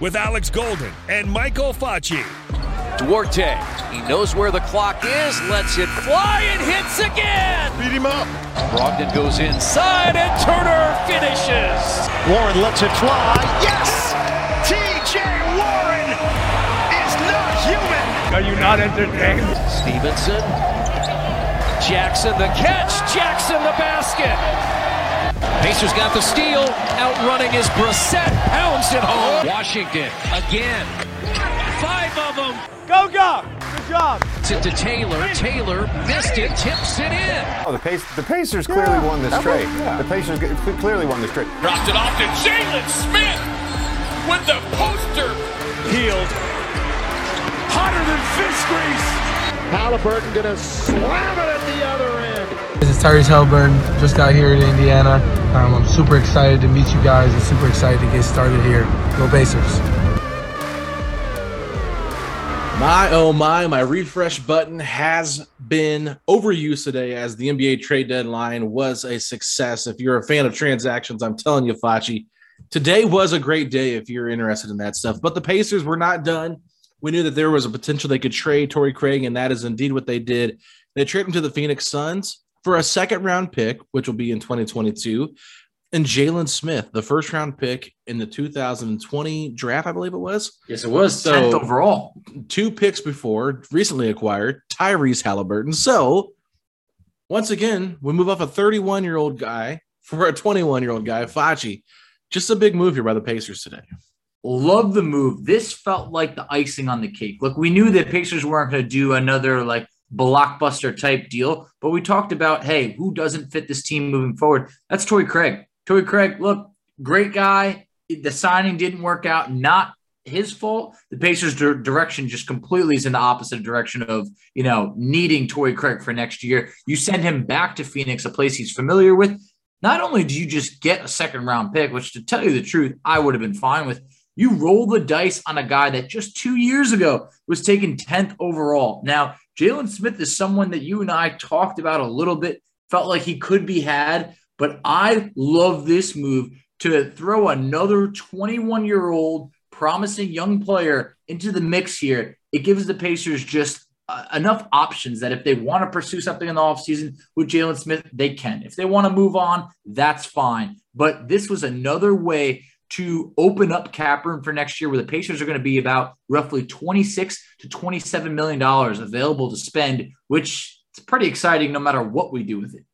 with Alex Golden and Michael Facci. Duarte, he knows where the clock is, lets it fly and hits again. Beat him up. Brogdon goes inside and Turner finishes. Warren lets it fly. Yes! TJ Warren is not human. Are you not entertained? Stephenson. Jackson the catch. Jackson the basket. Pacers got the steal. Outrunning is Brissett. Pounds it home. Washington again. Five of them. Go, go! Good job. It to Taylor. Taylor missed it. Tips it in. Oh, the, Pace, the Pacers clearly Yeah, won this that trade. was- yeah. The Pacers clearly won this trade. Dropped it off to Jalen Smith with the poster. Healed. Hotter than fish grease. Haliburton gonna slam it This is Tyrese Haliburton. Just got here in Indiana. Um, I'm super excited to meet you guys and super excited to get started here. Go Pacers. My oh my, my refresh button has been overused today as the NBA trade deadline was a success. If you're a fan of transactions, I'm telling you, Facci, today was a great day if you're interested in that stuff. But the Pacers were not done. We knew that there was a potential they could trade Torrey Craig, and that is indeed what they did. They traded him to the Phoenix Suns for a second round pick, which will be in 2022, and Jalen Smith, the first round pick in the 2020 draft, I believe it was. Yes, it was So- 10th overall. two picks before, recently acquired Tyrese Haliburton. So, once again, we move off a 31 year old guy for a 21 year old guy, Facci. Just a big move here by the Pacers today. Love the move. This felt like the icing on the cake. Look, we knew that Pacers weren't going to do another like blockbuster type deal, but we talked about, hey, who doesn't fit this team moving forward? That's Torrey Craig. Torrey Craig, look, great guy. The signing didn't work out. Not his fault. The Pacers' dir- direction just completely is in the opposite direction of, you know, needing Torrey Craig for next year. You send him back to Phoenix, a place he's familiar with. Not only do you just get a second round pick, which to tell you the truth, I would have been fine with, you roll the dice on a guy that just two years ago was taken 10th overall. Now, Jalen Smith is someone that you and I talked about a little bit, felt like he could be had, but I love this move to throw another 21 year old promising young player into the mix here. It gives the Pacers just uh, enough options that if they want to pursue something in the offseason with Jalen Smith, they can. If they want to move on, that's fine. But this was another way to open up cap room for next year where the Pacers are going to be about roughly 26 to 27 million dollars available to spend, which is pretty exciting no matter what we do with it.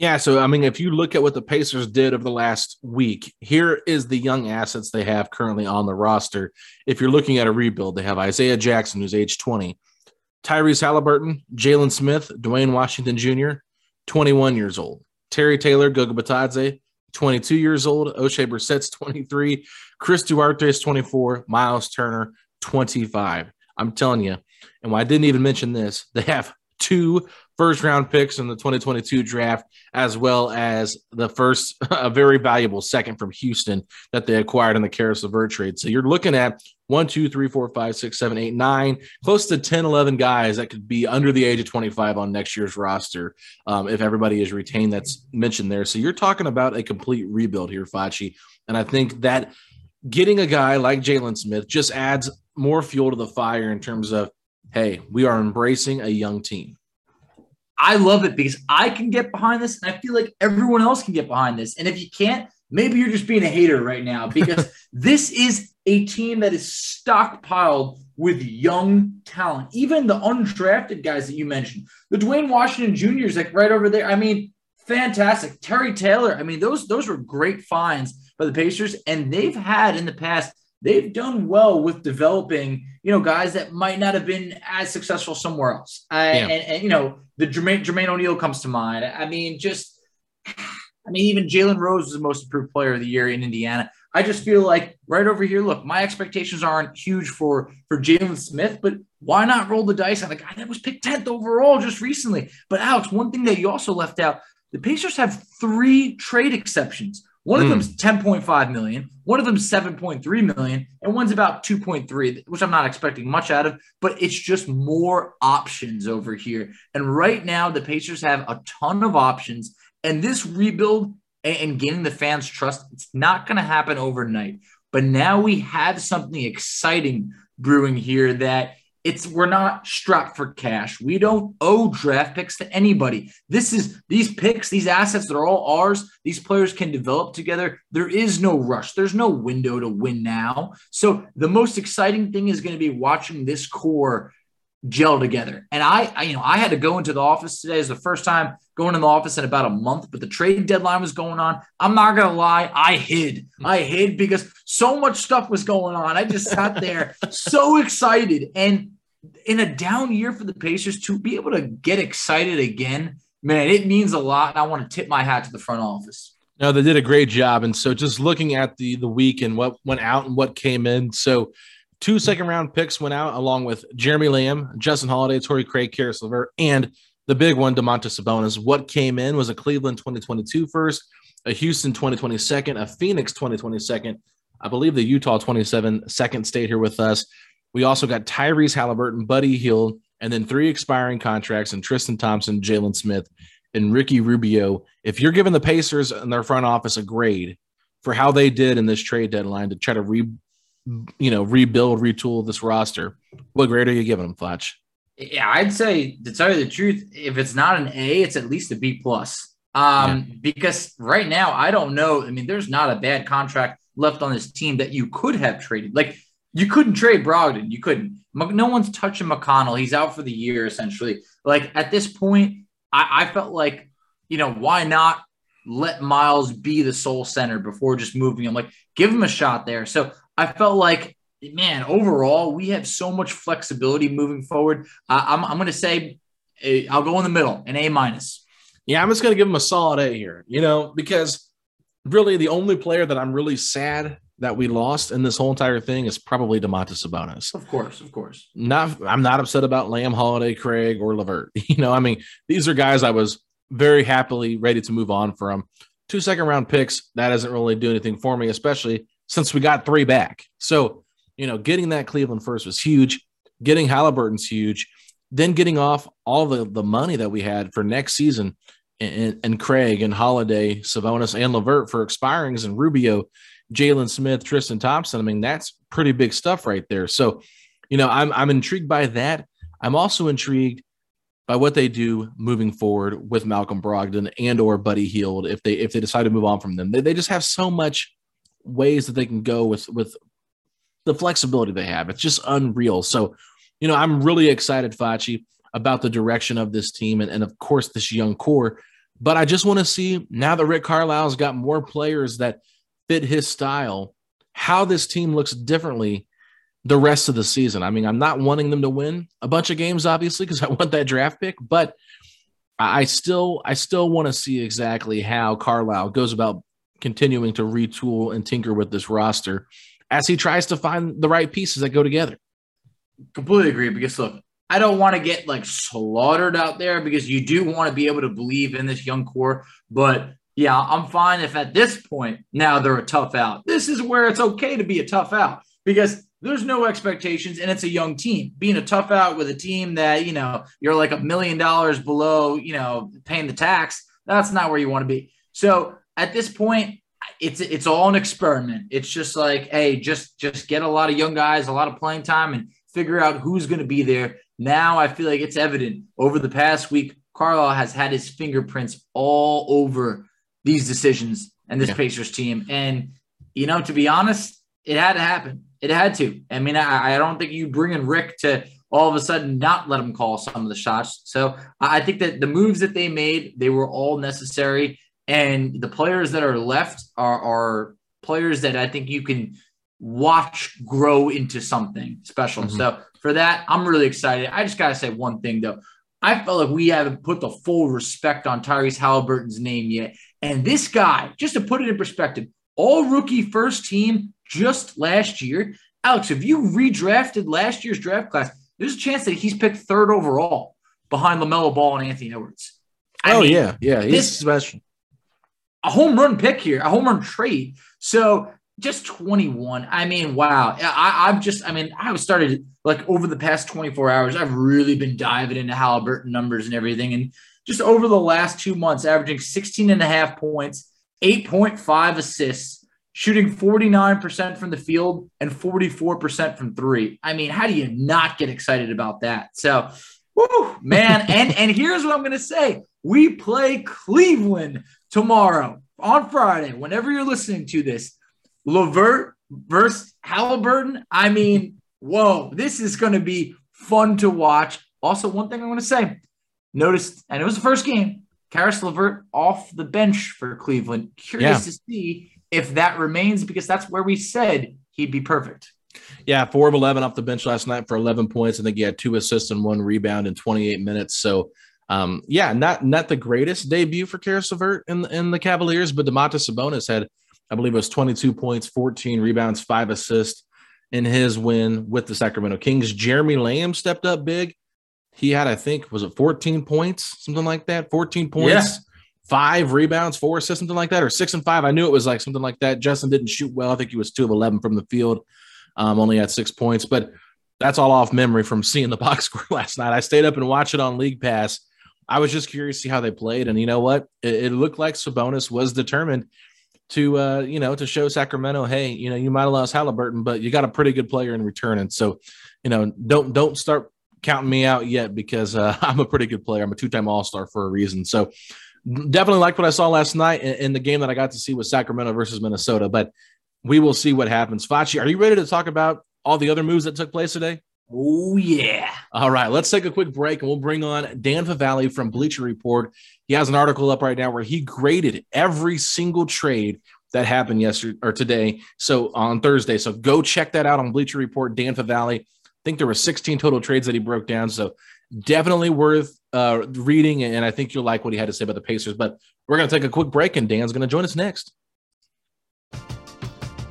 Yeah, so I mean, if you look at what the Pacers did over the last week, here is the young assets they have currently on the roster. If you're looking at a rebuild, they have Isaiah Jackson, who's age 20, Tyrese Haliburton, Jalen Smith, Duane Washington Jr., 21 years old, Terry Taylor, Goga Bitadze, 22 years old, Oshae Brissett's 23, Chris Duarte is 24, Miles Turner, 25. I'm telling you, and I didn't even mention this, they have two first round picks in the 2022 draft, as well as the first, a very valuable second from Houston that they acquired in the Caris LeVert trade. So you're looking at one, two, three, four, five, six, seven, eight, nine, close to 10, 11 guys that could be under the age of 25 on next year's roster um, if everybody is retained that's mentioned there. So you're talking about a complete rebuild here, Facci. And I think that getting a guy like Jalen Smith just adds more fuel to the fire in terms of, hey, we are embracing a young team. I love it because I can get behind this, and I feel like everyone else can get behind this. And if you can't, maybe you're just being a hater right now because this is a team that is stockpiled with young talent, even the undrafted guys that you mentioned. The Duane Washington Jr. is like right over there. I mean, fantastic. Terry Taylor. I mean, those those were great finds by the Pacers, and they've had in the past they've done well with developing, you know, guys that might not have been as successful somewhere else. Uh, yeah. and, and, you know, the Jermaine, Jermaine O'Neal comes to mind. I mean, just, I mean, even Jalen Rose was the most improved player of the year in Indiana. I just feel like right over here, look, my expectations aren't huge for for Jalen Smith, but why not roll the dice on the guy that was picked 10th overall just recently? But Alex, one thing that you also left out, the Pacers have three trade exceptions. One of mm. them's 10.5 million, one of them's 7.3 million, and one's about 2.3, which I'm not expecting much out of, but it's just more options over here. And right now, the Pacers have a ton of options, and this rebuild and, gaining the fans' trust, it's not going to happen overnight. But now we have something exciting brewing here that it's we're not strapped for cash. We don't owe draft picks to anybody. This is these picks, these assets that are all ours. These players can develop together. There is no rush. There's no window to win now. So the most exciting thing is going to be watching this core gel together. And I, I, you know, I had to go into the office today. It's the first time going in the office in about a month, but the trade deadline was going on. I'm not gonna lie, I hid. I hid because so much stuff was going on. I just sat there so excited. And in a down year for the Pacers to be able to get excited again, man, it means a lot. And I want to tip my hat to the front office. No, they did a great job. And so just looking at the the week and what went out and what came in. So Two second round picks went out along with Jeremy Lamb, Justin Holiday, Torrey Craig, Caris LeVert, and the big one, Domantas Sabonis. What came in was a Cleveland 2022 first, a Houston 2020 second, a Phoenix 2020 second. I believe the Utah 27 second stayed here with us. We also got Tyrese Haliburton, Buddy Hield, and then three expiring contracts and Tristan Thompson, Jalen Smith, and Ricky Rubio. If you're giving the Pacers and their front office a grade for how they did in this trade deadline to try to re- you know, rebuild, retool this roster. What grade are you giving them, Fletch? Yeah, I'd say to tell you the truth, if it's not an A, it's at least a B plus. Um, yeah. because right now I don't know. I mean, there's not a bad contract left on this team that you could have traded. Like you couldn't trade Brogdon. You couldn't. No one's touching McConnell. He's out for the year essentially. Like at this point, I, I felt like, you know, why not let Miles be the sole center before just moving him? Like give him a shot there. So I felt like, man, overall, we have so much flexibility moving forward. Uh, I'm, I'm going to say i I'll go in the middle, an A minus. Yeah, I'm just going to give him a solid A here, you know, because really the only player that I'm really sad that we lost in this whole entire thing is probably Domantas Sabonis. Of course, of course. Not, I'm not upset about Lamb, Holiday, Craig, or LeVert. You know, I mean, these are guys I was very happily ready to move on from. Two second round picks, that doesn't really do anything for me, especially since we got three back. So, you know, getting that Cleveland first was huge. Getting Haliburton's huge. Then getting off all the, the money that we had for next season and, and Craig and Holiday, Sabonis and LeVert for expirings and Rubio, Jalen Smith, Tristan Thompson. I mean, that's pretty big stuff right there. So, you know, I'm I'm intrigued by that. I'm also intrigued by what they do moving forward with Malcolm Brogdon and or Buddy Hield if they if they decide to move on from them. They, they just have so much ways that they can go with with the flexibility they have. It's just unreal. So, you know, I'm really excited, Facci, about the direction of this team and, and of course this young core. But I just want to see now that Rick Carlisle's got more players that fit his style, how this team looks differently the rest of the season. I mean, I'm not wanting them to win a bunch of games, obviously, because I want that draft pick, but I still I still want to see exactly how Carlisle goes about continuing to retool and tinker with this roster as he tries to find the right pieces that go together. Completely agree. Because look, I don't want to get like slaughtered out there because you do want to be able to believe in this young core. But yeah, I'm fine if at this point now they're a tough out. This is where it's okay to be a tough out because there's no expectations and it's a young team. Being a tough out with a team that, you know, you're like a million dollars below, you know, paying the tax, that's not where you want to be. So at this point, it's it's all an experiment. It's just like, hey, just just get a lot of young guys, a lot of playing time and figure out who's going to be there. Now I feel like it's evident over the past week, Carlisle has had his fingerprints all over these decisions and this yeah. Pacers team. And, you know, to be honest, it had to happen. It had to. I mean, I, I don't think you bring in Rick to all of a sudden not let him call some of the shots. So I think that the moves that they made, they were all necessary. And the players that are left are, are players that I think you can watch grow into something special. Mm-hmm. So for that, I'm really excited. I just got to say one thing though. I felt like we haven't put the full respect on Tyrese Haliburton's name yet. And this guy, just to put it in perspective, all rookie first team just last year. Alex, if you redrafted last year's draft class, there's a chance that he's picked third overall behind LaMelo Ball and Anthony Edwards. I oh, mean, yeah. Yeah. He's this, special. A home run pick here, a home run trade. So just 21. I mean, wow. I, I've just, I mean, I've started like over the past 24 hours, I've really been diving into Haliburton numbers and everything. And just over the last two months, averaging 16 and a half points, 8.5 assists, shooting 49% from the field and 44% from three. I mean, how do you not get excited about that? So, whew, man. and, and here's what I'm going to say we play Cleveland tomorrow on Friday, whenever you're listening to this. LeVert versus Haliburton. I mean, whoa, this is going to be fun to watch. Also, one thing I want to say noticed, and it was the first game, Caris LeVert off the bench for Cleveland. Curious yeah. to see if that remains because that's where we said he'd be perfect. Yeah, four of 11 off the bench last night for 11 points. I think he had two assists and one rebound in 28 minutes. So, um, yeah, not not the greatest debut for Caris LeVert in, in the Cavaliers, but Domantas Sabonis had – I believe it was 22 points, 14 rebounds, five assists in his win with the Sacramento Kings. Jeremy Lamb stepped up big. He had, I think, was it 14 points, something like that? 14 points, yeah. five rebounds, four assists, something like that, or six and five. I knew it was like something like that. Justin didn't shoot well. I think he was two of 11 from the field, um, only had six points, but that's all off memory from seeing the box score last night. I stayed up and watched it on League Pass. I was just curious to see how they played. And you know what? It, it looked like Sabonis was determined to uh, you know to show Sacramento, hey, you know you might have lost Haliburton, but you got a pretty good player in return, and so you know don't don't start counting me out yet because uh, I'm a pretty good player. I'm a two time All Star for a reason. So definitely like what I saw last night in, in, the game that I got to see with Sacramento versus Minnesota. But we will see what happens. Facci, are you ready to talk about all the other moves that took place today? Oh, yeah. All right, let's take a quick break and we'll bring on Dan Favale from Bleacher Report. He has an article up right now where he graded every single trade that happened yesterday or today. So on Thursday. So go check that out on Bleacher Report, Dan Favale. I think there were 16 total trades that he broke down. So definitely worth uh, reading. And I think you'll like what he had to say about the Pacers. But we're going to take a quick break and Dan's going to join us next.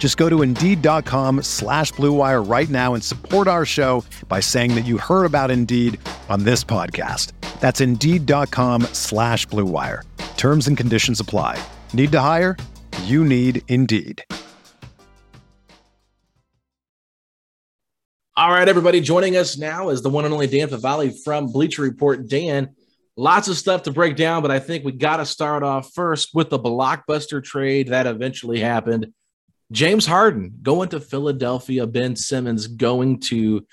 Just go to Indeed.com slash BlueWire right now and support our show by saying that you heard about Indeed on this podcast. That's Indeed.com slash BlueWire. Terms and conditions apply. Need to hire? You need Indeed. All right, everybody, joining us now is the one and only Dan Favale from Bleacher Report. Dan, Lots of stuff to break down, but I think we got to start off first with the blockbuster trade that eventually happened. James Harden going to Philadelphia, Ben Simmons going to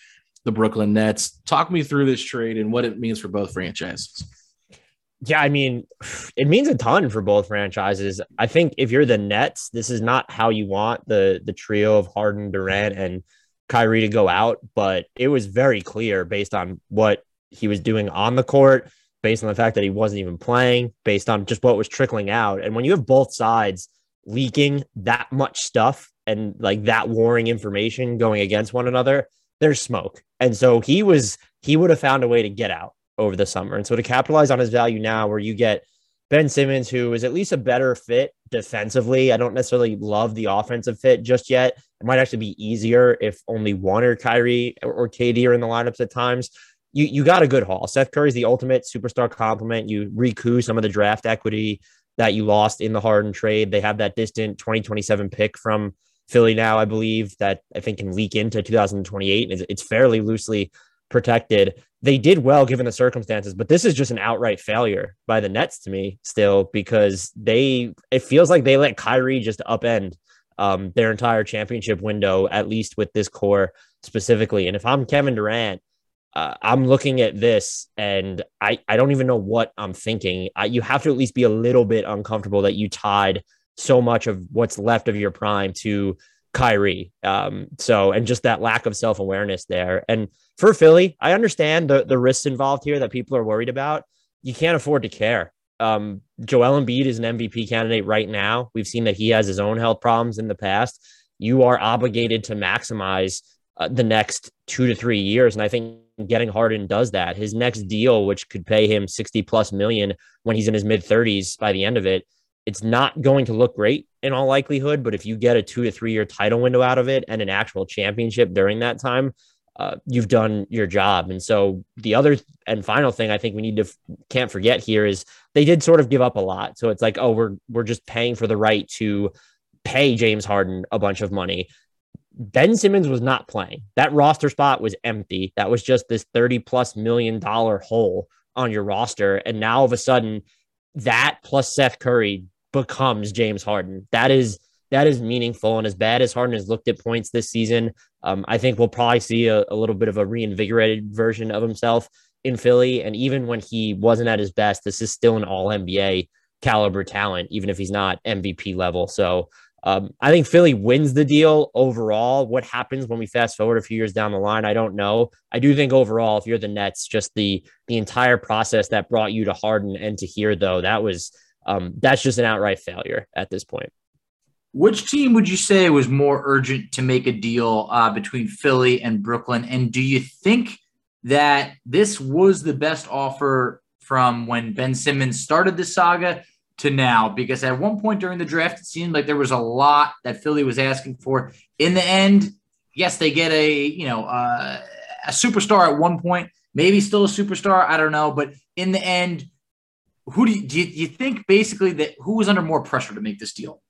the Brooklyn Nets. Talk me through this trade and what it means for both franchises. Yeah, I mean, it means a ton for both franchises. I think if you're the Nets, this is not how you want the the trio of Harden, Durant, and Kyrie to go out, but it was very clear based on what he was doing on the court, based on the fact that he wasn't even playing, based on just what was trickling out. And when you have both sides leaking that much stuff and like that warring information going against one another, there's smoke. And so he was he would have found a way to get out over the summer. And so to capitalize on his value now, where you get Ben Simmons, who is at least a better fit defensively. I don't necessarily love the offensive fit just yet. It might actually be easier if only one or Kyrie or, KD are in the lineups at times. You you got a good haul. Seth Curry's the ultimate superstar complement. You recoup some of the draft equity that you lost in the Harden trade. They have that distant 2027 pick from Philly now, I believe, that I think can leak into 2028. It's fairly loosely protected. They did well given the circumstances, but this is just an outright failure by the Nets to me still because they it feels like they let Kyrie just upend um, their entire championship window, at least with this core specifically. And if I'm Kevin Durant, uh, I'm looking at this and I, I don't even know what I'm thinking. I, you have to at least be a little bit uncomfortable that you tied so much of what's left of your prime to Kyrie. Um, so, and just that lack of self awareness there. And for Philly, I understand the, the risks involved here that people are worried about. You can't afford to care. Um, Joel Embiid is an MVP candidate right now. We've seen that he has his own health problems in the past. You are obligated to maximize uh, the next two to three years. And I think getting Harden does that. His next deal, which could pay him 60 plus million when he's in his mid 30s by the end of it, it's not going to look great in all likelihood. But if you get a two to three year title window out of it and an actual championship during that time, uh, you've done your job. And so the other and final thing I think we need to can't forget here is they did sort of give up a lot. So it's like, oh, we're we're just paying for the right to pay James Harden a bunch of money. Ben Simmons was not playing. That roster spot was empty. That was just this 30 plus million dollar hole on your roster. And now all of a sudden, that plus Seth Curry becomes James Harden. That is that is meaningful. And as bad as Harden has looked at points this season, um, I think we'll probably see a, a, little bit of a reinvigorated version of himself in Philly. And even when he wasn't at his best, this is still an All NBA caliber talent, even if he's not MVP level. So um, I think Philly wins the deal overall. What happens when we fast forward a few years down the line, I don't know. I do think overall, if you're the Nets, just the the entire process that brought you to Harden and to here, though, that was um, that's just an outright failure at this point. Which team would you say was more urgent to make a deal uh, between Philly and Brooklyn? And do you think that this was the best offer from when Ben Simmons started the saga to now? Because at one point during the draft, it seemed like there was a lot that Philly was asking for. In the end, yes, they get a you know uh, a superstar at one point, maybe still a superstar. I don't know, but in the end who do you, do you, you think basically that who was under more pressure to make this deal?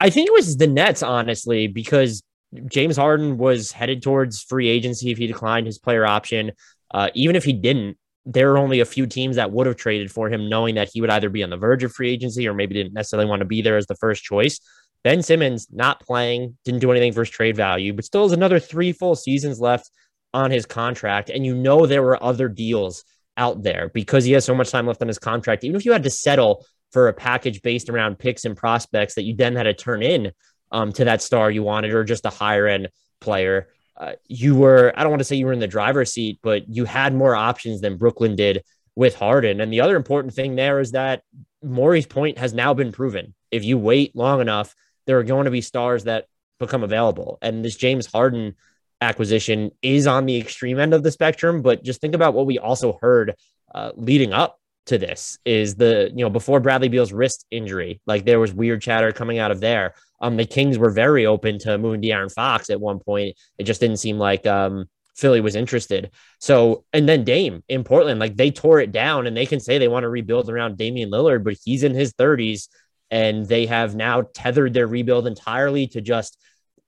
I think it was the Nets, honestly, because James Harden was headed towards free agency if he declined his player option. Uh, even if he didn't, there are only a few teams that would have traded for him, knowing that he would either be on the verge of free agency or maybe didn't necessarily want to be there as the first choice. Ben Simmons not playing, didn't do anything for his trade value, but still has another three full seasons left on his contract. And you know there were other deals out there because he has so much time left on his contract. Even if you had to settle for a package based around picks and prospects that you then had to turn in um, to that star you wanted or just a higher end player, uh, you were, I don't want to say you were in the driver's seat, but you had more options than Brooklyn did with Harden. And the other important thing there is that Morey's point has now been proven. If you wait long enough, there are going to be stars that become available. And this James Harden acquisition is on the extreme end of the spectrum, but just think about what we also heard uh, leading up to this is the you know before Bradley Beal's wrist injury, like there was weird chatter coming out of there. Um, the Kings were very open to moving De'Aaron Fox at one point. It just didn't seem like um Philly was interested. So and then Dame in Portland, like they tore it down, and they can say they want to rebuild around Damian Lillard, but he's in his 30s, and they have now tethered their rebuild entirely to just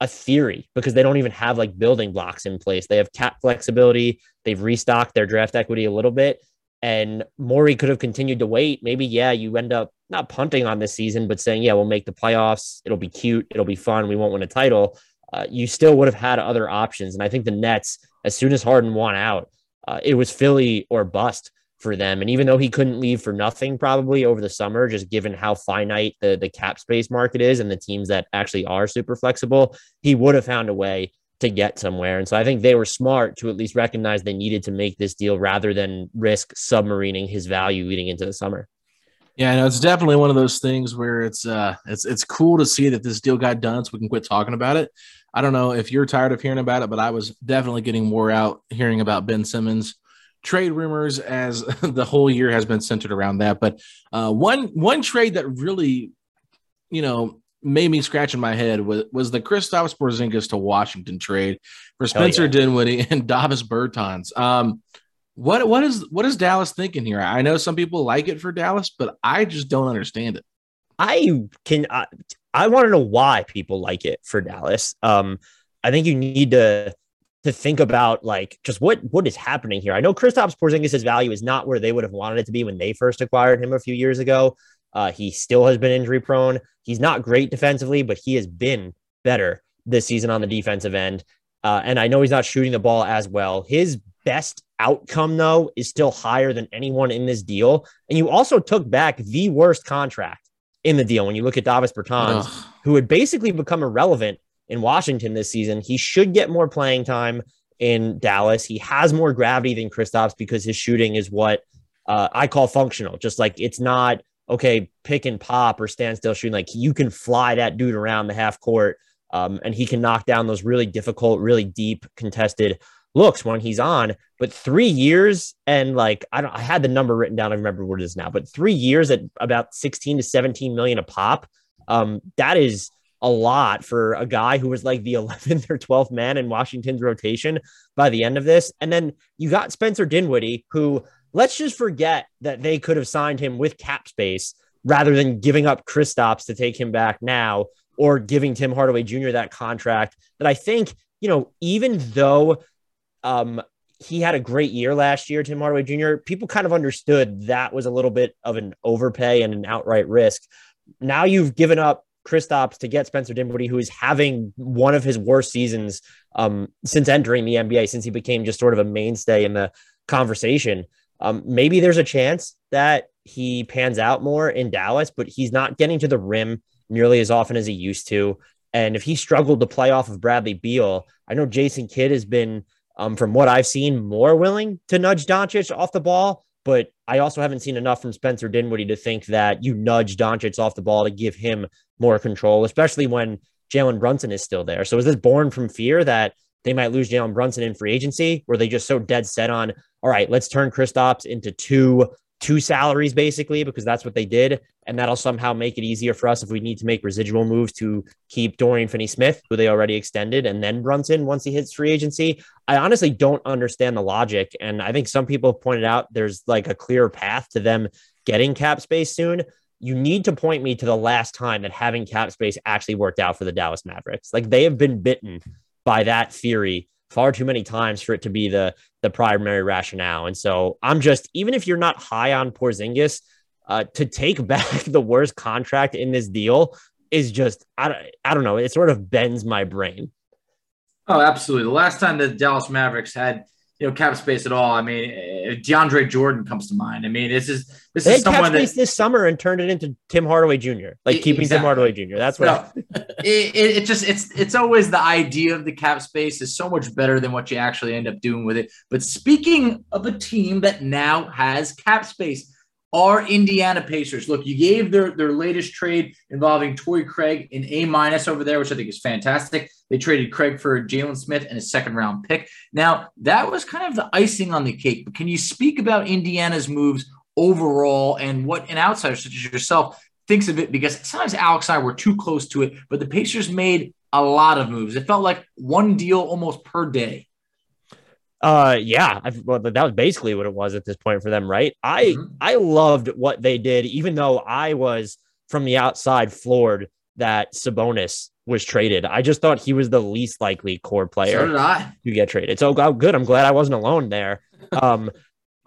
a theory because they don't even have like building blocks in place. They have cap flexibility. They've restocked their draft equity a little bit. and Morey could have continued to wait. Maybe, yeah, you end up not punting on this season, but saying, yeah, we'll make the playoffs. It'll be cute. It'll be fun. We won't win a title. Uh, you still would have had other options. And I think the Nets, as soon as Harden won out, uh, it was Philly or bust for them. And even though he couldn't leave for nothing probably over the summer, just given how finite the, the cap space market is and the teams that actually are super flexible, he would have found a way to get somewhere. And so I think they were smart to at least recognize they needed to make this deal rather than risk submarining his value leading into the summer. Yeah, no, it's definitely one of those things where it's uh it's it's cool to see that this deal got done so we can quit talking about it. I don't know if you're tired of hearing about it, but I was definitely getting more out hearing about Ben Simmons trade rumors as the whole year has been centered around that. But uh, one one trade that really, you know, made me scratching my head was, was the Kristaps Porzingis to Washington trade for Spencer yeah. Dinwiddie and Davis Bertans. Um, what what is what is Dallas thinking here? I know some people like it for Dallas, but I just don't understand it. I can I, I want to know why people like it for Dallas. Um, I think you need to to think about like just what what is happening here. I know Kristaps Porzingis' value is not where they would have wanted it to be when they first acquired him a few years ago. Uh, he still has been injury prone. He's not great defensively, but he has been better this season on the defensive end. Uh, and I know he's not shooting the ball as well. His best outcome, though, is still higher than anyone in this deal. And you also took back the worst contract in the deal when you look at Davis Bertans, Ugh. who had basically become irrelevant in Washington this season. He should get more playing time in Dallas. He has more gravity than Kristaps because his shooting is what uh, I call functional. Just like it's not okay, pick and pop or stand still shooting. Like you can fly that dude around the half court, um, and he can knock down those really difficult, really deep contested looks when he's on. But three years and like I don't, I had the number written down. I remember what it is now, but three years at about sixteen to seventeen million a pop. Um, that is a lot for a guy who was like the 11th or 12th man in Washington's rotation by the end of this. And then you got Spencer Dinwiddie, who let's just forget that they could have signed him with cap space rather than giving up Kristaps to take him back now or giving Tim Hardaway Jr. that contract that I think, you know, even though um, he had a great year last year, Tim Hardaway Jr., people kind of understood that was a little bit of an overpay and an outright risk. Now you've given up Kristaps to get Spencer Dinwiddie, who is having one of his worst seasons um, since entering the NBA, since he became just sort of a mainstay in the conversation. Um, maybe there's a chance that he pans out more in Dallas, but he's not getting to the rim nearly as often as he used to. And if he struggled to play off of Bradley Beal, I know Jason Kidd has been, um, from what I've seen, more willing to nudge Doncic off the ball. But I also haven't seen enough from Spencer Dinwiddie to think that you nudge Doncic off the ball to give him more control, especially when Jalen Brunson is still there. So is this born from fear that they might lose Jalen Brunson in free agency? Were they just so dead set on, all right, let's turn Kristaps into two two salaries basically because that's what they did, and that'll somehow make it easier for us if we need to make residual moves to keep Dorian Finney-Smith, who they already extended, and then Brunson once he hits free agency. I honestly don't understand the logic, and I think some people have pointed out there's like a clear path to them getting cap space soon. You need to point me to the last time that having cap space actually worked out for the Dallas Mavericks. Like they have been bitten by that theory far too many times for it to be the the primary rationale. And so I'm just even if you're not high on Porzingis, uh, to take back the worst contract in this deal is just I don't, I don't know. It sort of bends my brain. Oh, absolutely. The last time the Dallas Mavericks had you know cap space at all. I mean, eh, DeAndre Jordan comes to mind. I mean, this is this they is someone that this summer and turned it into Tim Hardaway Jr. Like keeping exactly. Tim Hardaway Jr. That's what. No, it, it just it's it's always the idea of the cap space is so much better than what you actually end up doing with it. But speaking of a team that now has cap space, are Indiana Pacers. Look, you gave their, their latest trade involving Torrey Craig an A minus over there, which I think is fantastic. They traded Craig for Jalen Smith and a second round pick. Now, that was kind of the icing on the cake. But can you speak about Indiana's moves overall and what an outsider such as yourself thinks of it? Because sometimes Alex and I were too close to it, but the Pacers made a lot of moves. It felt like one deal almost per day. Uh, yeah, I've, well, that was basically what it was at this point for them, right? I mm-hmm. I loved what they did, even though I was from the outside floored that Sabonis was traded. I just thought he was the least likely core player so to get traded. So oh, good. I'm glad I wasn't alone there. Um,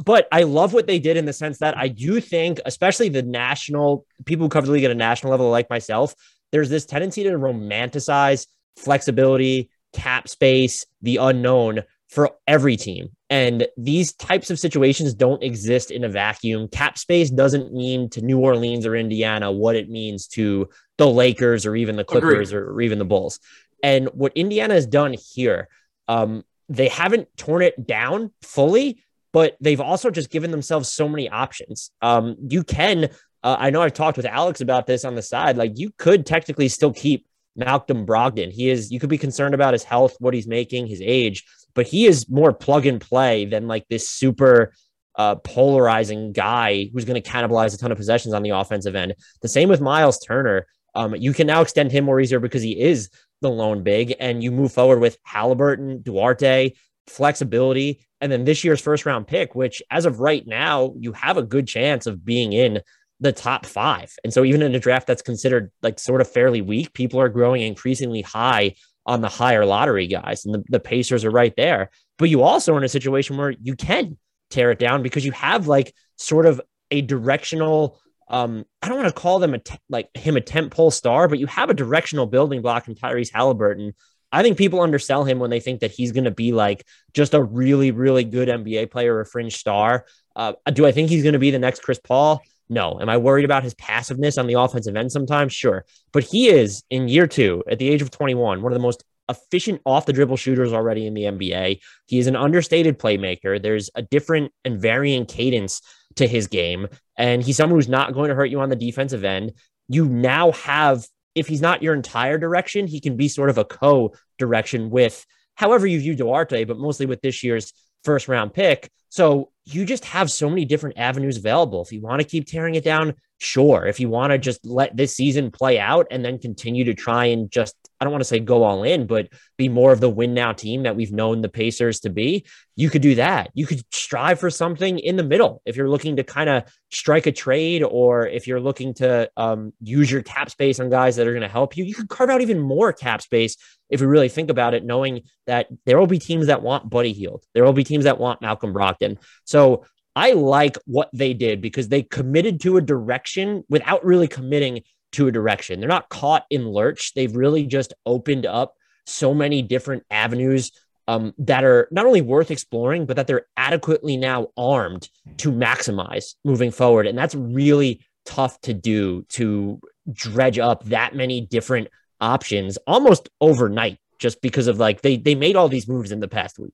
but I love what they did in the sense that I do think, especially the national people who cover the league at a national level, like myself, there's this tendency to romanticize flexibility, cap space, the unknown for every team. And these types of situations don't exist in a vacuum. Cap space doesn't mean to New Orleans or Indiana what it means to the Lakers or even the Clippers or, or, even the Bulls. And what Indiana has done here, um, they haven't torn it down fully, but they've also just given themselves so many options. Um, you can, uh, I know I've talked with Alex about this on the side, like you could technically still keep Malcolm Brogdon. He is, you could be concerned about his health, what he's making, his age, but he is more plug and play than like this super uh, polarizing guy who's going to cannibalize a ton of possessions on the offensive end. The same with Miles Turner. Um, you can now extend him more easier because he is the lone big, and you move forward with Haliburton, Duarte, flexibility, and then this year's first round pick, which as of right now, you have a good chance of being in the top five. And so even in a draft that's considered like sort of fairly weak, people are growing increasingly high on the higher lottery guys. And the, the Pacers are right there. But you also are in a situation where you can tear it down because you have like sort of a directional um, I don't want to call them a te- like him a tent pole star, but you have a directional building block in Tyrese Haliburton. I think people undersell him when they think that he's going to be like just a really, really good NBA player, a fringe star. Uh, do I think he's going to be the next Chris Paul? No. Am I worried about his passiveness on the offensive end sometimes? Sure. But he is in year two, at the age of 21, one of the most efficient off the dribble shooters already in the NBA. He is an understated playmaker. There's a different and varying cadence to his game. And he's someone who's not going to hurt you on the defensive end. You now have, if he's not your entire direction, he can be sort of a co direction with however you view Duarte, but mostly with this year's first round pick. So you just have so many different avenues available. If you want to keep tearing it down, sure. If you want to just let this season play out and then continue to try and just I don't want to say go all in, but be more of the win now team that we've known the Pacers to be, you could do that. You could strive for something in the middle if you're looking to kind of strike a trade or if you're looking to um, use your cap space on guys that are going to help you. You could carve out even more cap space if we really think about it, knowing that there will be teams that want Buddy Hield, there will be teams that want Malcolm Brogdon. So I like what they did because they committed to a direction without really committing to a direction. They're not caught in lurch. They've really just opened up so many different avenues um, that are not only worth exploring, but that they're adequately now armed to maximize moving forward. And that's really tough to do to dredge up that many different options almost overnight, just because of like they they made all these moves in the past week.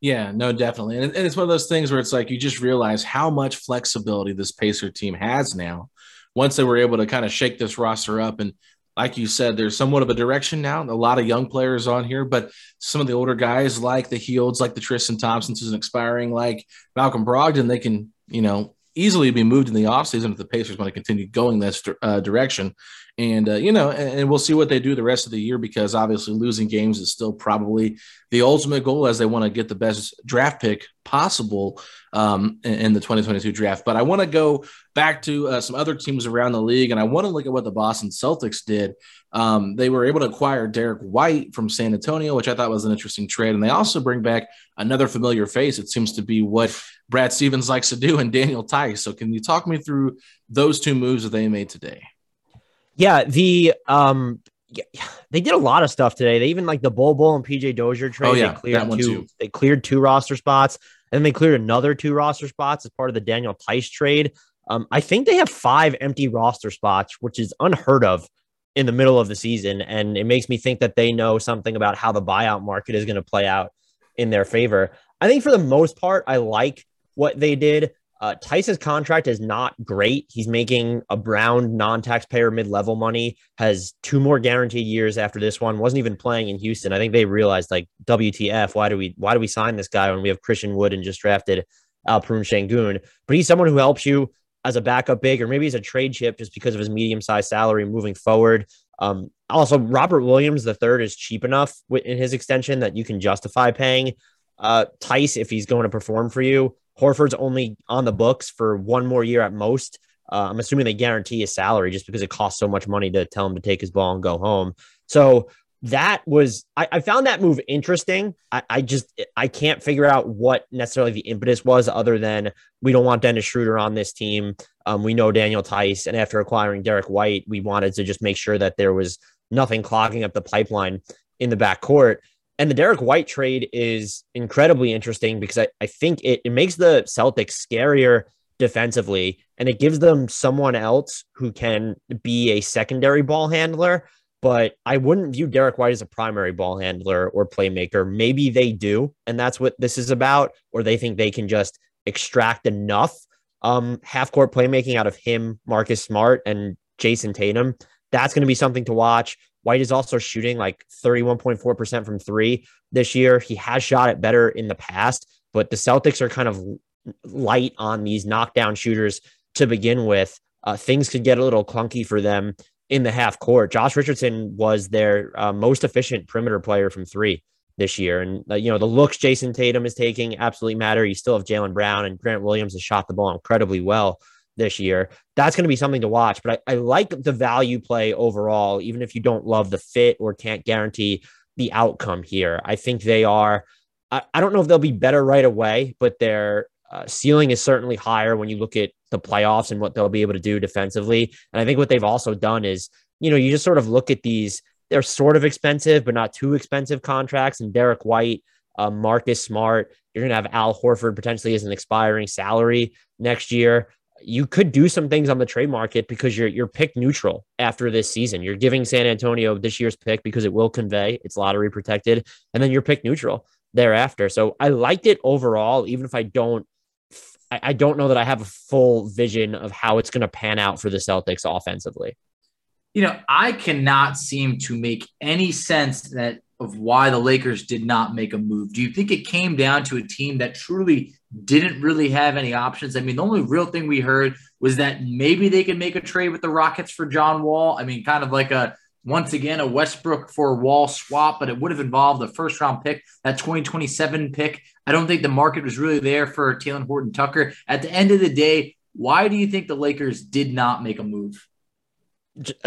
Yeah, no, definitely. And, and it's one of those things where it's like you just realize how much flexibility this Pacer team has now once they were able to kind of shake this roster up and like you said, there's somewhat of a direction now. A lot of young players on here, but some of the older guys, like the Hields, like the Tristan Thompsons, who's expiring, like Malcolm Brogdon, they can, you know, easily be moved in the offseason if the Pacers want to continue going this uh, direction. And, uh, you know, and, and, we'll see what they do the rest of the year because obviously losing games is still probably the ultimate goal as they want to get the best draft pick possible um, in, in, the 2022 draft. But I want to go back to uh, some other teams around the league and I want to look at what the Boston Celtics did. Um, they were able to acquire Derrick White from San Antonio, which I thought was an interesting trade. And they also bring back another familiar face. It seems to be what Brad Stevens likes to do and Daniel Theis. So can you talk me through those two moves that they made today? Yeah, the um they did a lot of stuff today. They even like the Bol Bol and PJ Dozier trade. Oh, yeah, they cleared two. Too. They cleared two roster spots, and they cleared another two roster spots as part of the Daniel Theis trade. Um, I think they have five empty roster spots, which is unheard of in the middle of the season, and it makes me think that they know something about how the buyout market is going to play out in their favor. I think for the most part, I like what they did. Uh, Theis's contract is not great. He's making a brown non-taxpayer mid-level money. Has two more guaranteed years after this one. wasn't even playing in Houston. I think they realized like WTF? Why do we why do we sign this guy when we have Christian Wood and just drafted Alperen Sengun? But he's someone who helps you as a backup big, or maybe he's a trade chip just because of his medium-sized salary moving forward. Um, also, Robert Williams the third is cheap enough in his extension that you can justify paying uh, Theis if he's going to perform for you. Horford's only on the books for one more year at most. Uh, I'm assuming they guarantee his salary just because it costs so much money to tell him to take his ball and go home. So that was I, I, found that move interesting. I, I, just I can't figure out what necessarily the impetus was other than we don't want Dennis Schroeder on this team. Um, we know Daniel Theis, and after acquiring Derrick White, we wanted to just make sure that there was nothing clogging up the pipeline in the back court. And the Derrick White trade is incredibly interesting because I, I think it, it makes the Celtics scarier defensively and it gives them someone else who can be a secondary ball handler but I wouldn't view Derrick White as a primary ball handler or playmaker. Maybe they do, and that's what this is about, or they think they can just extract enough um, half court playmaking out of him, Marcus Smart, and Jayson Tatum. That's going to be something to watch. White is also shooting like 31.4% from three this year. He has shot it better in the past, but the Celtics are kind of light on these knockdown shooters to begin with. Uh, things could get a little clunky for them in the half court. Josh Richardson was their uh, most efficient perimeter player from three this year. And, uh, you know, the looks Jayson Tatum is taking absolutely matter. You still have Jaylen Brown and Grant Williams has shot the ball incredibly well this year. That's going to be something to watch. But I, I like the value play overall, even if you don't love the fit or can't guarantee the outcome here. I think they are. I, I don't know if they'll be better right away, but their uh, ceiling is certainly higher when you look at the playoffs and what they'll be able to do defensively. And I think what they've also done is, you know, you just sort of look at these, they're sort of expensive, but not too expensive contracts. And Derrick White, uh, Marcus Smart, you're going to have Al Horford potentially as an expiring salary next year. You could do some things on the trade market because you're you're pick neutral after this season. You're giving San Antonio this year's pick because it will convey it's lottery protected, and then you're pick neutral thereafter. So I liked it overall, even if I don't I, I don't know that I have a full vision of how it's going to pan out for the Celtics offensively. You know, I cannot seem to make any sense that of why the Lakers did not make a move. Do you think it came down to a team that truly didn't really have any options? I mean, the only real thing we heard was that maybe they could make a trade with the Rockets for John Wall. I mean, kind of like a once again a Westbrook for Wall swap, but it would have involved a first round pick, that 2027 pick. I don't think the market was really there for Talen Horton Tucker. At the end of the day, why do you think the Lakers did not make a move?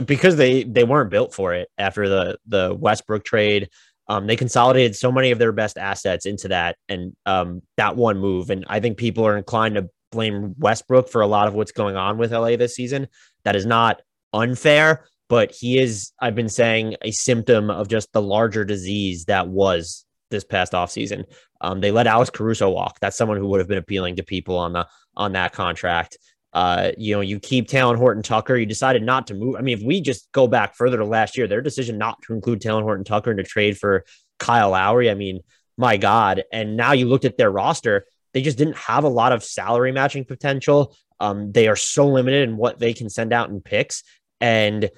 Because they they weren't built for it after the the Westbrook trade. Um, they consolidated so many of their best assets into that and um, that one move. And I think people are inclined to blame Westbrook for a lot of what's going on with LA this season. That is not unfair but he is, I've been saying, a symptom of just the larger disease that was this past offseason. Um, they let Alex Caruso walk. That's someone who would have been appealing to people on the on that contract. Uh, you know, you keep Talen Horton Tucker. You decided not to move. I mean, if we just go back further to last year, their decision not to include Talen Horton Tucker and to trade for Kyle Lowry. I mean, my God. And now you looked at their roster, they just didn't have a lot of salary matching potential. Um, they are so limited in what they can send out in picks. And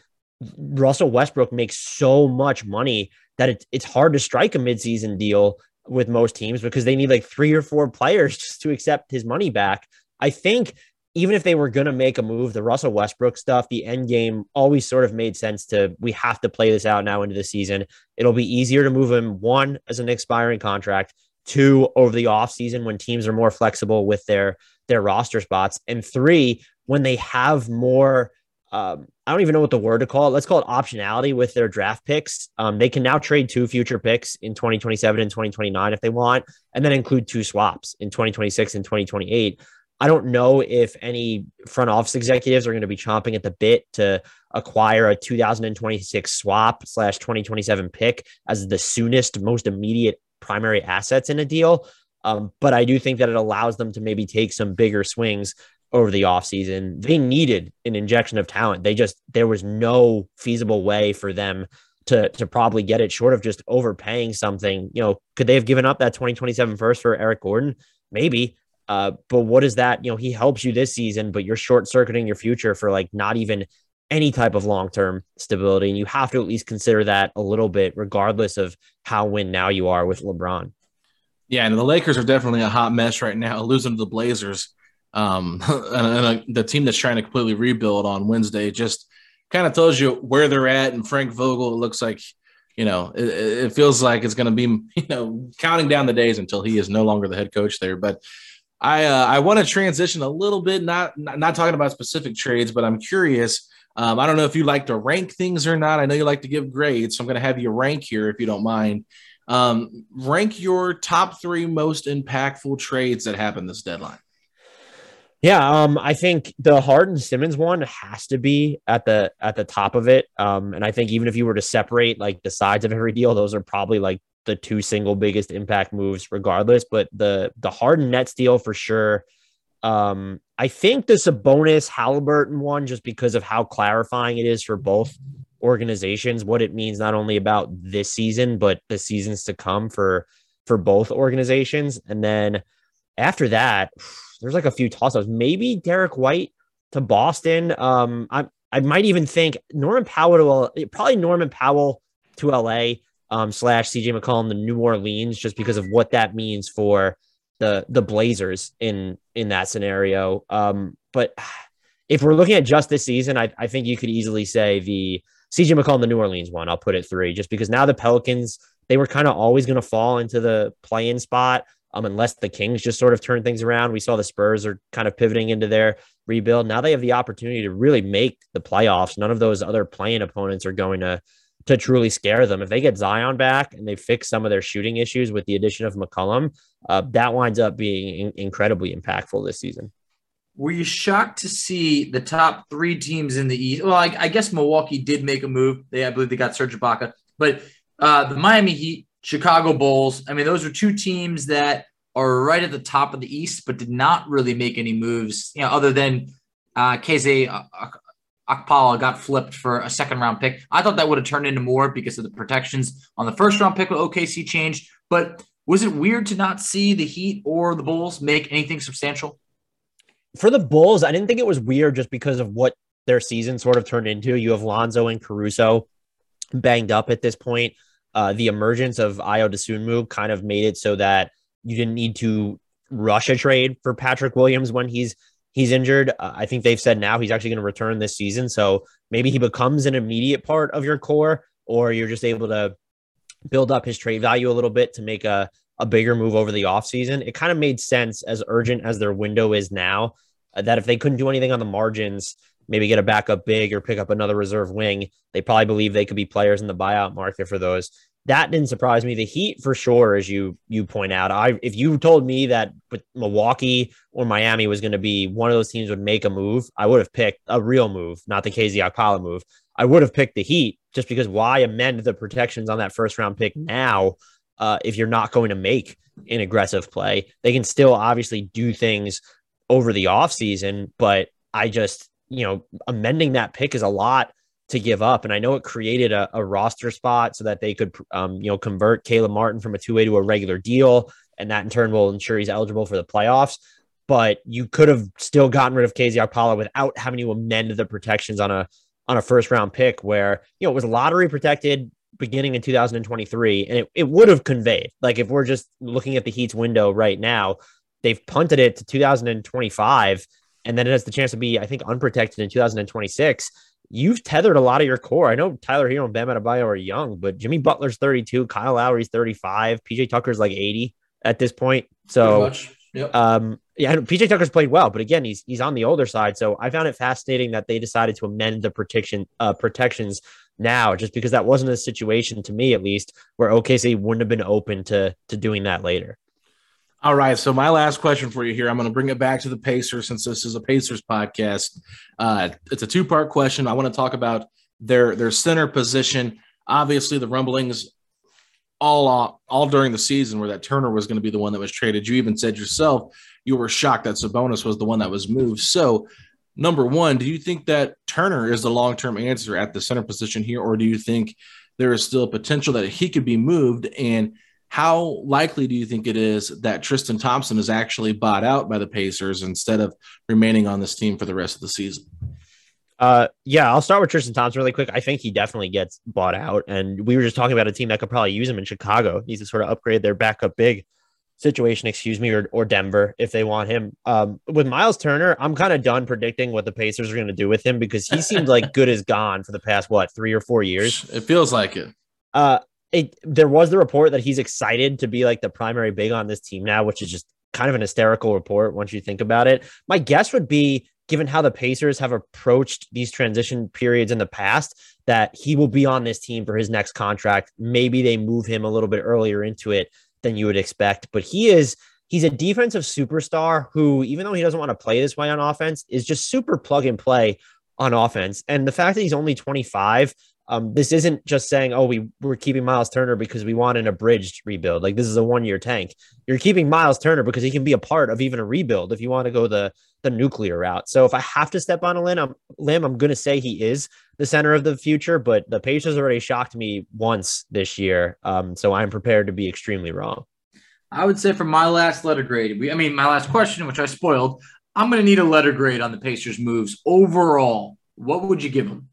Russell Westbrook makes so much money that it, it's hard to strike a midseason deal with most teams because they need like three or four players just to accept his money back. I think even if they were going to make a move, the Russell Westbrook stuff, the end game always sort of made sense to we have to play this out now into the season. It'll be easier to move him one as an expiring contract, two over the offseason when teams are more flexible with their their roster spots, and three when they have more um, I don't even know what the word to call it. Let's call it optionality with their draft picks. Um, they can now trade two future picks in 2027 and 2029 if they want, and then include two swaps in 2026 and 2028. I don't know if any front office executives are going to be chomping at the bit to acquire a 2026 swap slash 2027 pick as the soonest, most immediate primary assets in a deal. Um, but I do think that it allows them to maybe take some bigger swings over the offseason. They needed an injection of talent. They just there was no feasible way for them to to probably get it short of just overpaying something. You know, could they have given up that 2027 first for Eric Gordon? Maybe. Uh, but what is that? You know, he helps you this season, but you're short circuiting your future for like not even any type of long term stability. And you have to at least consider that a little bit, regardless of how win now you are with LeBron. Yeah, and the Lakers are definitely a hot mess right now, losing to the Blazers um, and, and uh, the team that's trying to completely rebuild on Wednesday just kind of tells you where they're at. And Frank Vogel, it looks like, you know, it, it feels like it's going to be, you know, counting down the days until he is no longer the head coach there. But I, uh, I want to transition a little bit, not, not, not talking about specific trades, but I'm curious. Um, I don't know if you like to rank things or not. I know you like to give grades, so I'm going to have you rank here if you don't mind. Um, rank your top three most impactful trades that happened this deadline. Yeah, um, I think the Harden Simmons one has to be at the at the top of it. Um, and I think even if you were to separate like the sides of every deal, those are probably like the two single biggest impact moves, regardless. But the the Harden Nets deal for sure. Um, I think the Sabonis Haliburton one, just because of how clarifying it is for both organizations, what it means not only about this season but the seasons to come for for both organizations. And then after that there's like a few toss-ups. Maybe Derrick White to Boston. Um, I I might even think Norman Powell to probably Norman Powell to LA um, slash CJ McCollum to New Orleans, just because of what that means for the the Blazers in in that scenario. Um, but if we're looking at just this season, I, I think you could easily say the CJ McCollum, the New Orleans one. I'll put it three, just because now the Pelicans they were kind of always going to fall into the play-in spot um, unless the Kings just sort of turn things around. We saw the Spurs are kind of pivoting into their rebuild. Now they have the opportunity to really make the playoffs. None of those other play-in opponents are going to to truly scare them. If they get Zion back and they fix some of their shooting issues with the addition of McCollum, uh, that winds up being in- incredibly impactful this season. Were you shocked to see the top three teams in the East? Well, I, I guess Milwaukee did make a move. They, I believe, they got Serge Ibaka, but uh, the Miami Heat Chicago Bulls. I mean, those are two teams that are right at the top of the East, but did not really make any moves, you know, other than uh, KZ Okpala got flipped for a second round pick. I thought that would have turned into more because of the protections on the first round pick with OKC changed. But was it weird to not see the Heat or the Bulls make anything substantial? For the Bulls, I didn't think it was weird just because of what their season sort of turned into. You have Lonzo and Caruso banged up at this point uh, the emergence of Ayo Dosunmu kind of made it so that you didn't need to rush a trade for Patrick Williams when he's he's injured. Uh, I think they've said now he's actually going to return this season, so maybe he becomes an immediate part of your core, or you're just able to build up his trade value a little bit to make a a bigger move over the offseason. It kind of made sense as urgent as their window is now uh, that if they couldn't do anything on the margins, maybe get a backup big or pick up another reserve wing. They probably believe they could be players in the buyout market for those. That didn't surprise me. The Heat, for sure, as you you point out, I if you told me that Milwaukee or Miami was going to be one of those teams would make a move, I would have picked a real move, not the KZ Okpala move. I would have picked the Heat just because why amend the protections on that first round pick now uh, if you're not going to make an aggressive play? They can still obviously do things over the offseason, but I just you know, amending that pick is a lot to give up. And I know it created a, a roster spot so that they could, um, you know, convert Caleb Martin from a two way to a regular deal. And that in turn will ensure he's eligible for the playoffs. But you could have still gotten rid of KZ Okpala without having to amend the protections on a on a first round pick where, you know, it was lottery protected beginning in 2023 and it, it would have conveyed. Like if we're just looking at the Heat's window right now, they've punted it to 2025 and then it has the chance to be, I think, unprotected in 2026. You've tethered a lot of your core. I know Tyler Herro and Bam Adebayo are young, but Jimmy Butler's 32, Kyle Lowry's 35, PJ Tucker's like 80 at this point. So, yep. um, yeah, PJ Tucker's played well, but again, he's he's on the older side. So I found it fascinating that they decided to amend the protection uh, protections now, just because that wasn't a situation to me, at least, where OKC wouldn't have been open to to doing that later. All right. So my last question for you here, I'm going to bring it back to the Pacers since this is a Pacers podcast. Uh, it's a two part question. I want to talk about their their center position. Obviously, the rumblings all all during the season where that Turner was going to be the one that was traded. You even said yourself you were shocked that Sabonis was the one that was moved. So, number one, do you think that Turner is the long term answer at the center position here, or do you think there is still potential that he could be moved and how likely do you think it is that Tristan Thompson is actually bought out by the Pacers instead of remaining on this team for the rest of the season? Uh, yeah, I'll start with Tristan Thompson really quick. I think he definitely gets bought out, and we were just talking about a team that could probably use him in Chicago. Needs to sort of upgrade their backup big situation, excuse me, or, or Denver if they want him. Um, with Miles Turner, I'm kind of done predicting what the Pacers are going to do with him because he seemed like good as gone for the past what three or four years. It feels like it. Uh, it there was the report that he's excited to be like the primary big on this team now, which is just kind of an hysterical report once you think about it. My guess would be given how the Pacers have approached these transition periods in the past, that he will be on this team for his next contract. Maybe they move him a little bit earlier into it than you would expect, but he is he's a defensive superstar who, even though he doesn't want to play this way on offense, is just super plug and play on offense. And the fact that he's only 25, um, this isn't just saying, oh, we, we're keeping Miles Turner because we want an abridged rebuild. Like this is a one year tank. You're keeping Miles Turner because he can be a part of even a rebuild if you want to go the the nuclear route. So if I have to step on a limb, I'm, limb, I'm going to say he is the center of the future. But the Pacers already shocked me once this year, um, so I'm prepared to be extremely wrong. I would say for my last letter grade, we, I mean, my last question, which I spoiled, I'm going to need a letter grade on the Pacers' moves overall. What would you give them?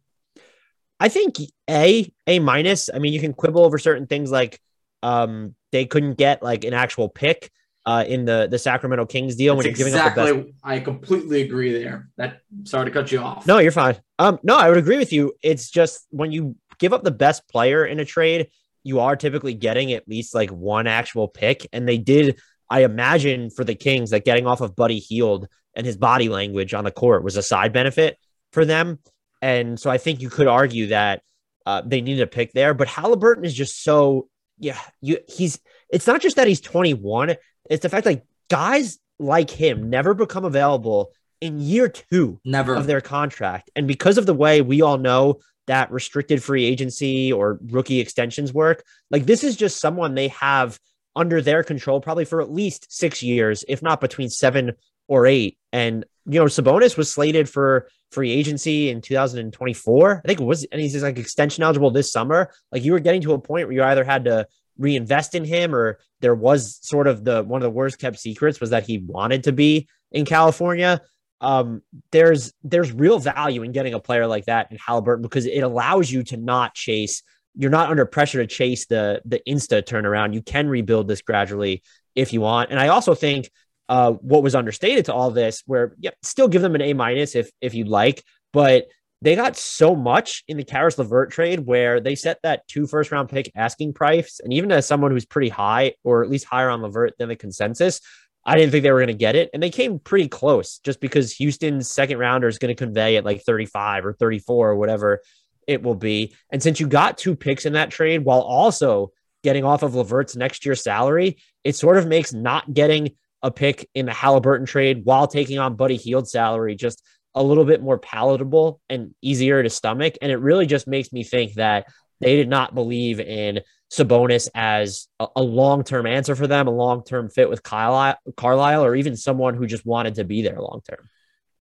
I think A, A minus. I mean, you can quibble over certain things like um, they couldn't get like an actual pick uh, in the the Sacramento Kings deal That's when you're exactly, giving up the best. I completely agree there. That sorry to cut you off. No, you're fine. Um, no, I would agree with you. It's just when you give up the best player in a trade, you are typically getting at least like one actual pick, and they did. I imagine for the Kings that getting off of Buddy Hield and his body language on the court was a side benefit for them. And so I think you could argue that uh, they needed a pick there. But Haliburton is just so yeah. You he's it's not just that he's 21. It's the fact that guys like him never become available in year two never of their contract, and because of the way we all know that restricted free agency or rookie extensions work, like this is just someone they have under their control probably for at least six years, if not between seven or eight. And you know, Sabonis was slated for free agency in 2024. I think it was, and he's like extension eligible this summer. Like you were getting to a point where you either had to reinvest in him or there was sort of the one of the worst kept secrets was that he wanted to be in California. Um, there's there's real value in getting a player like that in Haliburton because it allows you to not chase. You're not under pressure to chase the the insta turnaround. You can rebuild this gradually if you want. And I also think uh, what was understated to all this, where yeah, still give them an A minus if if you'd like, but they got so much in the Caris LeVert trade where they set that two first round pick asking price, and even as someone who's pretty high or at least higher on LeVert than the consensus, I didn't think they were going to get it, and they came pretty close just because Houston's second rounder is going to convey at like 35 or 34 or whatever it will be. And since you got two picks in that trade while also getting off of LeVert's next year's salary, it sort of makes not getting a pick in the Haliburton trade while taking on Buddy Hield salary just a little bit more palatable and easier to stomach. And it really just makes me think that they did not believe in Sabonis as a, a long term answer for them, a long term fit with Kyle, Carlisle, or even someone who just wanted to be there long term.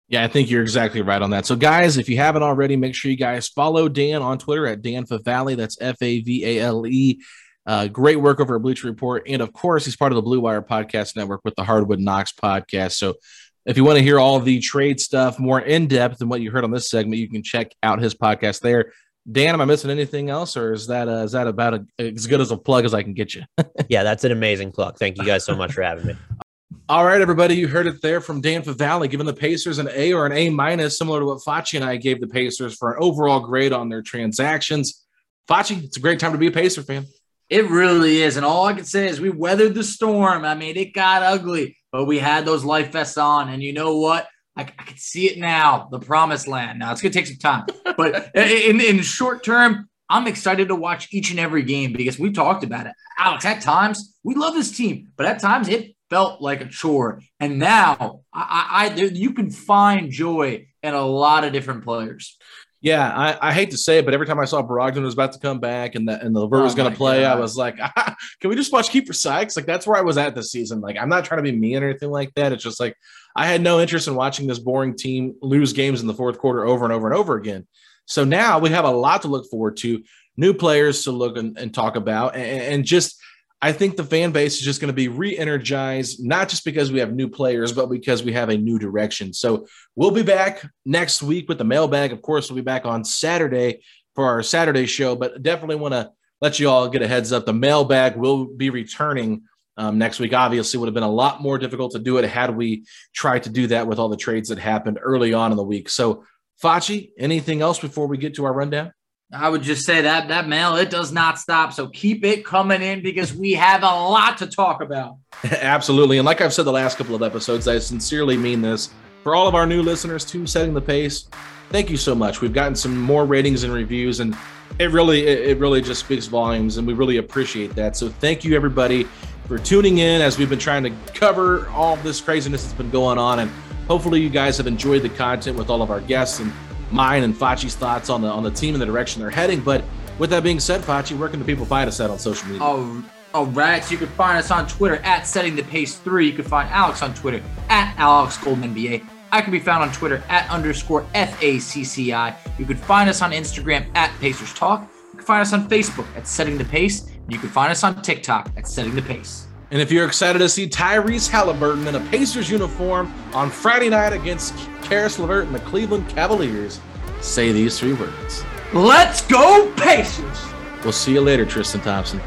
Yeah, I think you're exactly right on that. So, guys, if you haven't already, make sure you guys follow Dan on Twitter at Dan Favale. That's F A V A L E. Uh, great work over at Bleacher Report. And of course, he's part of the Blue Wire Podcast Network with the Hardwood Knocks podcast. So if you want to hear all the trade stuff more in depth than what you heard on this segment, you can check out his podcast there. Dan, am I missing anything else, or is that uh, is that about a, as good as a plug as I can get you? yeah, that's an amazing plug. Thank you guys so much for having me. All right, everybody, you heard it there from Dan Favale, giving the Pacers an A or an A minus, similar to what Facci and I gave the Pacers for an overall grade on their transactions. Facci, it's a great time to be a Pacer fan. It really is. And all I can say is we weathered the storm. I mean, it got ugly, but we had those life vests on. And you know what? I, I can see it now, the promised land. Now it's going to take some time. but in, in short term, I'm excited to watch each and every game because we talked about it. Alex, at times, we love this team, but at times it felt like a chore. And now I, I, I you can find joy in a lot of different players. Yeah, I, I, hate to say it, but every time I saw Brogdon was about to come back and the and the LeVert oh was going to play, God. I was like, ah, "Can we just watch Keifer Sykes?" Like that's where I was at this season. Like I'm not trying to be mean or anything like that. It's just like I had no interest in watching this boring team lose games in the fourth quarter over and over and over again. So now we have a lot to look forward to, new players to look and, and talk about, and, and just I think the fan base is just going to be re-energized, not just because we have new players, but because we have a new direction. So we'll be back next week with the mailbag. Of course, we'll be back on Saturday for our Saturday show, but definitely want to let you all get a heads up. The mailbag will be returning um, next week. Obviously, would have been a lot more difficult to do it had we tried to do that with all the trades that happened early on in the week. So, Facci, anything else before we get to our rundown? I would just say that that mail it does not stop. So keep it coming in because we have a lot to talk about. Absolutely, and like I've said the last couple of episodes, I sincerely mean this for all of our new listeners to setting the pace, thank you so much. We've gotten some more ratings and reviews, and it really, it really just speaks volumes, and we really appreciate that. So thank you everybody for tuning in as we've been trying to cover all this craziness that's been going on, and hopefully you guys have enjoyed the content with all of our guests and mine and Facci's thoughts on the on the team and the direction they're heading. But with that being said, Fachi, where can the people find us at on social media? Oh, all right. So you can find us on Twitter at Setting the Pace Three. You can find Alex on Twitter at Alex Golden NBA. I can be found on Twitter at underscore FACCI. You can find us on Instagram at Pacers Talk. You can find us on Facebook at Setting the Pace. You can find us on TikTok at Setting the Pace. And if you're excited to see Tyrese Haliburton in a Pacers uniform on Friday night against Caris LeVert and the Cleveland Cavaliers, say these three words. Let's go, Pacers! We'll see you later, Tristan Thompson.